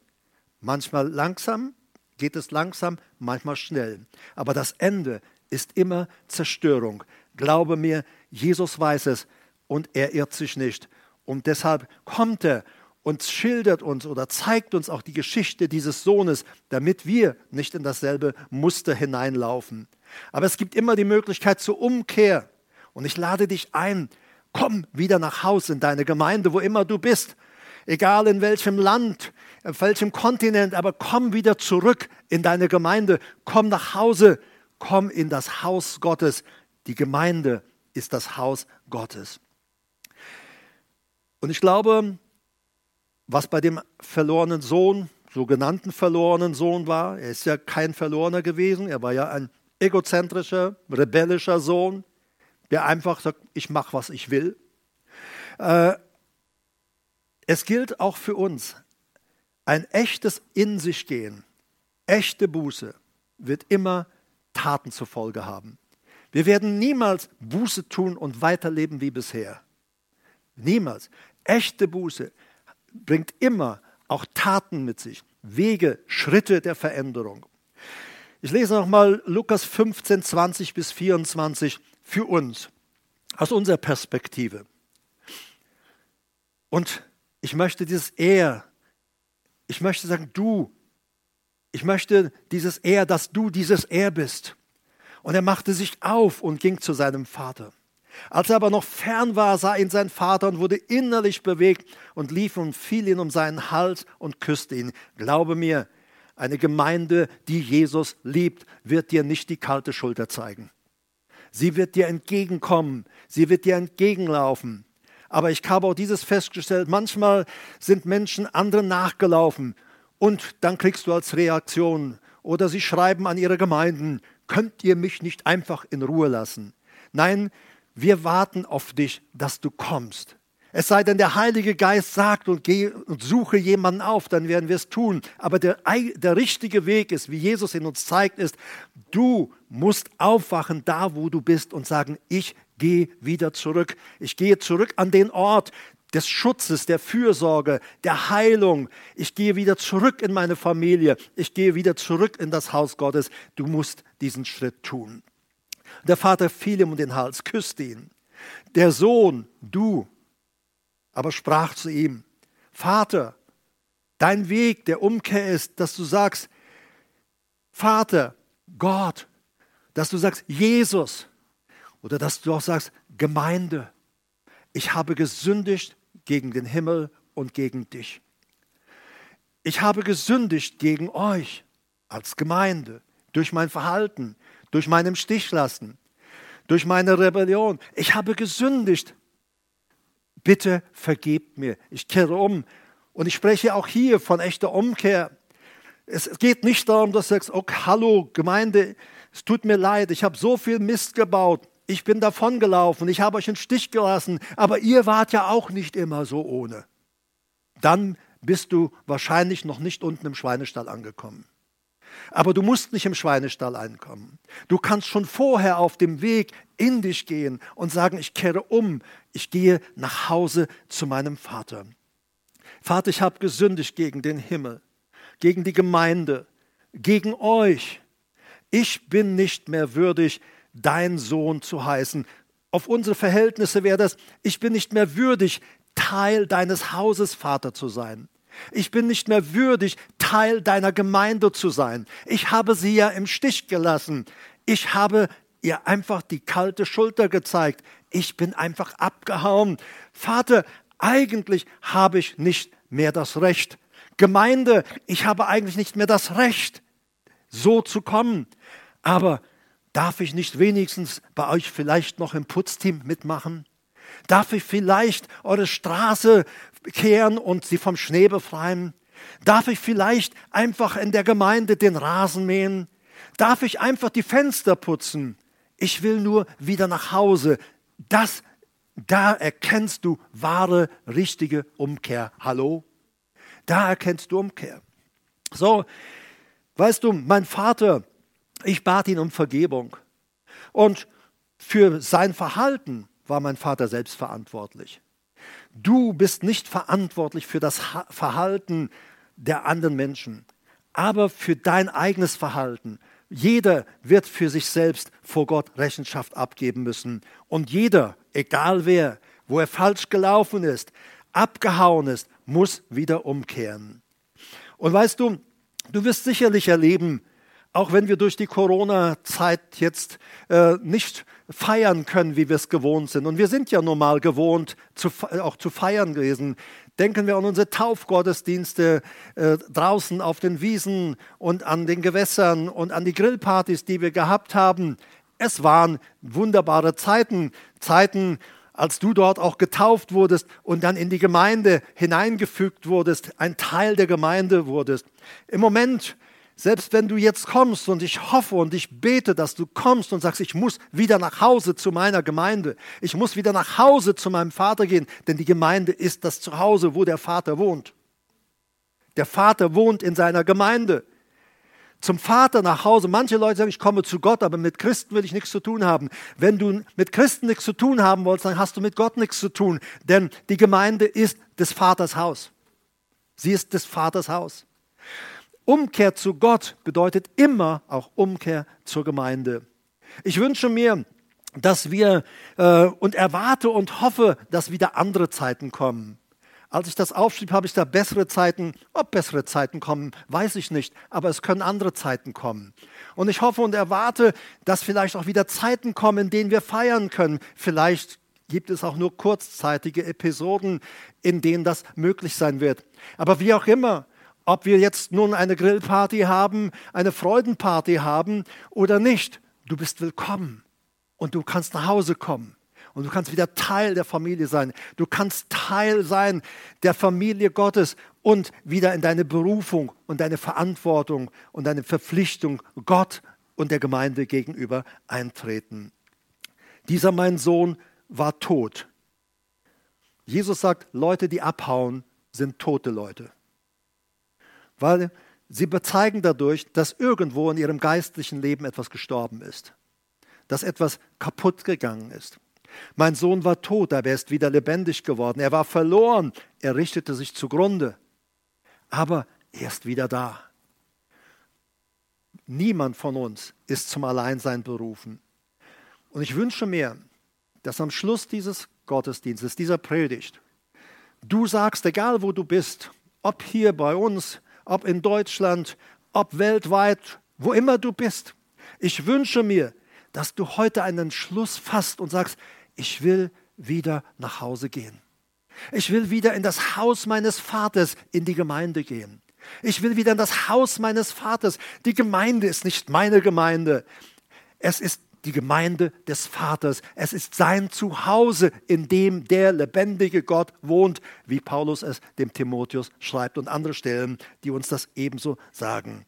Speaker 1: Manchmal langsam, geht es langsam, manchmal schnell. Aber das Ende ist immer Zerstörung. Glaube mir, Jesus weiß es und er irrt sich nicht. Und deshalb kommt er und schildert uns oder zeigt uns auch die Geschichte dieses Sohnes, damit wir nicht in dasselbe Muster hineinlaufen. Aber es gibt immer die Möglichkeit zur Umkehr. Und ich lade dich ein, komm wieder nach Hause in deine Gemeinde, wo immer du bist. Egal in welchem Land, auf welchem Kontinent, aber komm wieder zurück in deine Gemeinde, komm nach Hause, komm in das Haus Gottes. Die Gemeinde ist das Haus Gottes. Und ich glaube, was bei dem verlorenen Sohn, sogenannten verlorenen Sohn war. Er ist ja kein Verlorener gewesen, er war ja ein egozentrischer, rebellischer Sohn, der einfach sagt, ich mache, was ich will. Äh, es gilt auch für uns, ein echtes In sich gehen, echte Buße wird immer Taten zur Folge haben. Wir werden niemals Buße tun und weiterleben wie bisher. Niemals. Echte Buße bringt immer auch Taten mit sich, Wege, Schritte der Veränderung. Ich lese nochmal Lukas 15, 20 bis 24 für uns, aus unserer Perspektive. Und ich möchte dieses Er, ich möchte sagen, du, ich möchte dieses Er, dass du dieses Er bist. Und er machte sich auf und ging zu seinem Vater. Als er aber noch fern war, sah ihn sein Vater und wurde innerlich bewegt und lief und fiel ihn um seinen Hals und küsste ihn. Glaube mir, eine Gemeinde, die Jesus liebt, wird dir nicht die kalte Schulter zeigen. Sie wird dir entgegenkommen, sie wird dir entgegenlaufen. Aber ich habe auch dieses festgestellt, manchmal sind Menschen anderen nachgelaufen und dann kriegst du als Reaktion oder sie schreiben an ihre Gemeinden, könnt ihr mich nicht einfach in Ruhe lassen? Nein, wir warten auf dich, dass du kommst. Es sei denn, der Heilige Geist sagt und, geh und suche jemanden auf, dann werden wir es tun. Aber der, der richtige Weg ist, wie Jesus in uns zeigt, ist, du musst aufwachen da, wo du bist und sagen, ich gehe wieder zurück. Ich gehe zurück an den Ort, des Schutzes, der Fürsorge, der Heilung. Ich gehe wieder zurück in meine Familie. Ich gehe wieder zurück in das Haus Gottes. Du musst diesen Schritt tun. Der Vater fiel ihm um den Hals, küsste ihn. Der Sohn, du, aber sprach zu ihm, Vater, dein Weg der Umkehr ist, dass du sagst, Vater, Gott, dass du sagst, Jesus, oder dass du auch sagst, Gemeinde, ich habe gesündigt gegen den Himmel und gegen dich. Ich habe gesündigt gegen euch als Gemeinde durch mein Verhalten, durch meinem Stichlassen, durch meine Rebellion. Ich habe gesündigt. Bitte vergebt mir. Ich kehre um. Und ich spreche auch hier von echter Umkehr. Es geht nicht darum, dass du sagst, oh, hallo Gemeinde, es tut mir leid, ich habe so viel Mist gebaut, ich bin davongelaufen, ich habe euch einen Stich gelassen, aber ihr wart ja auch nicht immer so ohne. Dann bist du wahrscheinlich noch nicht unten im Schweinestall angekommen. Aber du musst nicht im Schweinestall einkommen. Du kannst schon vorher auf dem Weg in dich gehen und sagen, ich kehre um, ich gehe nach Hause zu meinem Vater. Vater, ich habe gesündigt gegen den Himmel, gegen die Gemeinde, gegen euch. Ich bin nicht mehr würdig, dein Sohn zu heißen. Auf unsere Verhältnisse wäre das, ich bin nicht mehr würdig, Teil deines Hauses, Vater zu sein. Ich bin nicht mehr würdig, Teil deiner Gemeinde zu sein. Ich habe sie ja im Stich gelassen. Ich habe ihr einfach die kalte Schulter gezeigt. Ich bin einfach abgehauen. Vater, eigentlich habe ich nicht mehr das Recht. Gemeinde, ich habe eigentlich nicht mehr das Recht, so zu kommen. Aber darf ich nicht wenigstens bei euch vielleicht noch im Putzteam mitmachen? Darf ich vielleicht eure Straße kehren und sie vom Schnee befreien? Darf ich vielleicht einfach in der Gemeinde den Rasen mähen? Darf ich einfach die Fenster putzen? Ich will nur wieder nach Hause. Das, da erkennst du wahre, richtige Umkehr. Hallo? Da erkennst du Umkehr. So, weißt du, mein Vater, ich bat ihn um Vergebung. Und für sein Verhalten war mein Vater selbst verantwortlich. Du bist nicht verantwortlich für das Verhalten der anderen Menschen, aber für dein eigenes Verhalten. Jeder wird für sich selbst vor Gott Rechenschaft abgeben müssen. Und jeder, egal wer, wo er falsch gelaufen ist, abgehauen ist, muss wieder umkehren. Und weißt du, du wirst sicherlich erleben, auch wenn wir durch die Corona-Zeit jetzt äh, nicht feiern können, wie wir es gewohnt sind. Und wir sind ja nun mal gewohnt, zu, äh, auch zu feiern gewesen. Denken wir an unsere Taufgottesdienste äh, draußen auf den Wiesen und an den Gewässern und an die Grillpartys, die wir gehabt haben. Es waren wunderbare Zeiten, Zeiten, als du dort auch getauft wurdest und dann in die Gemeinde hineingefügt wurdest, ein Teil der Gemeinde wurdest. Im Moment selbst wenn du jetzt kommst und ich hoffe und ich bete, dass du kommst und sagst, ich muss wieder nach Hause zu meiner Gemeinde, ich muss wieder nach Hause zu meinem Vater gehen, denn die Gemeinde ist das Zuhause, wo der Vater wohnt. Der Vater wohnt in seiner Gemeinde. Zum Vater nach Hause. Manche Leute sagen, ich komme zu Gott, aber mit Christen will ich nichts zu tun haben. Wenn du mit Christen nichts zu tun haben wolltest, dann hast du mit Gott nichts zu tun, denn die Gemeinde ist des Vaters Haus. Sie ist des Vaters Haus. Umkehr zu Gott bedeutet immer auch Umkehr zur Gemeinde. Ich wünsche mir, dass wir äh, und erwarte und hoffe, dass wieder andere Zeiten kommen. Als ich das aufschrieb, habe ich da bessere Zeiten. Ob bessere Zeiten kommen, weiß ich nicht, aber es können andere Zeiten kommen. Und ich hoffe und erwarte, dass vielleicht auch wieder Zeiten kommen, in denen wir feiern können. Vielleicht gibt es auch nur kurzzeitige Episoden, in denen das möglich sein wird. Aber wie auch immer, ob wir jetzt nun eine Grillparty haben, eine Freudenparty haben oder nicht. Du bist willkommen und du kannst nach Hause kommen und du kannst wieder Teil der Familie sein. Du kannst Teil sein der Familie Gottes und wieder in deine Berufung und deine Verantwortung und deine Verpflichtung Gott und der Gemeinde gegenüber eintreten. Dieser mein Sohn war tot. Jesus sagt, Leute, die abhauen, sind tote Leute weil sie bezeigen dadurch, dass irgendwo in ihrem geistlichen Leben etwas gestorben ist, dass etwas kaputt gegangen ist. Mein Sohn war tot, aber er ist wieder lebendig geworden. Er war verloren, er richtete sich zugrunde, aber er ist wieder da. Niemand von uns ist zum Alleinsein berufen. Und ich wünsche mir, dass am Schluss dieses Gottesdienstes, dieser Predigt, du sagst, egal wo du bist, ob hier bei uns, ob in Deutschland, ob weltweit, wo immer du bist. Ich wünsche mir, dass du heute einen Schluss fasst und sagst, ich will wieder nach Hause gehen. Ich will wieder in das Haus meines Vaters, in die Gemeinde gehen. Ich will wieder in das Haus meines Vaters. Die Gemeinde ist nicht meine Gemeinde. Es ist die Gemeinde des Vaters. Es ist sein Zuhause, in dem der lebendige Gott wohnt, wie Paulus es dem Timotheus schreibt und andere Stellen, die uns das ebenso sagen.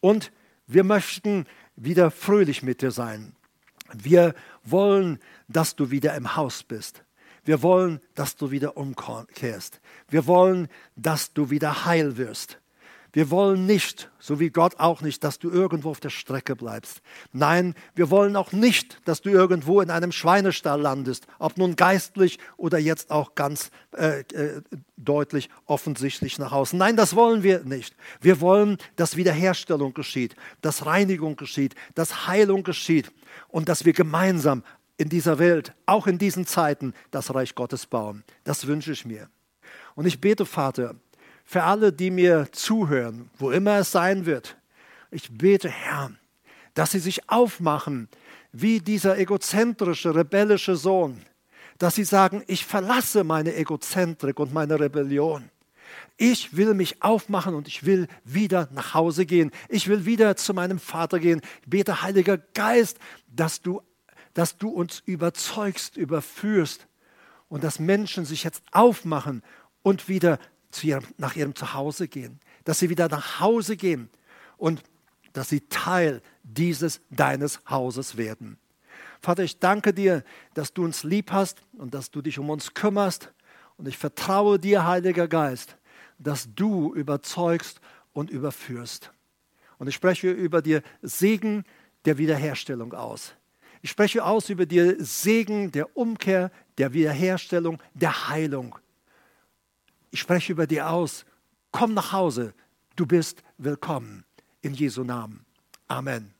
Speaker 1: Und wir möchten wieder fröhlich mit dir sein. Wir wollen, dass du wieder im Haus bist. Wir wollen, dass du wieder umkehrst. Wir wollen, dass du wieder heil wirst. Wir wollen nicht, so wie Gott auch nicht, dass du irgendwo auf der Strecke bleibst. Nein, wir wollen auch nicht, dass du irgendwo in einem Schweinestall landest, ob nun geistlich oder jetzt auch ganz äh, äh, deutlich offensichtlich nach außen. Nein, das wollen wir nicht. Wir wollen, dass Wiederherstellung geschieht, dass Reinigung geschieht, dass Heilung geschieht und dass wir gemeinsam in dieser Welt, auch in diesen Zeiten, das Reich Gottes bauen. Das wünsche ich mir. Und ich bete, Vater, für alle, die mir zuhören, wo immer es sein wird. Ich bete, Herr, dass sie sich aufmachen wie dieser egozentrische, rebellische Sohn, dass sie sagen, ich verlasse meine Egozentrik und meine Rebellion. Ich will mich aufmachen und ich will wieder nach Hause gehen. Ich will wieder zu meinem Vater gehen. Ich bete, Heiliger Geist, dass du, dass du uns überzeugst, überführst und dass Menschen sich jetzt aufmachen und wieder zu ihrem, nach ihrem Zuhause gehen, dass sie wieder nach Hause gehen und dass sie Teil dieses deines Hauses werden. Vater, ich danke dir, dass du uns lieb hast und dass du dich um uns kümmerst. Und ich vertraue dir, Heiliger Geist, dass du überzeugst und überführst. Und ich spreche über dir Segen der Wiederherstellung aus. Ich spreche aus über dir Segen der Umkehr, der Wiederherstellung, der Heilung. Ich spreche über dir aus. Komm nach Hause. Du bist willkommen. In Jesu Namen. Amen.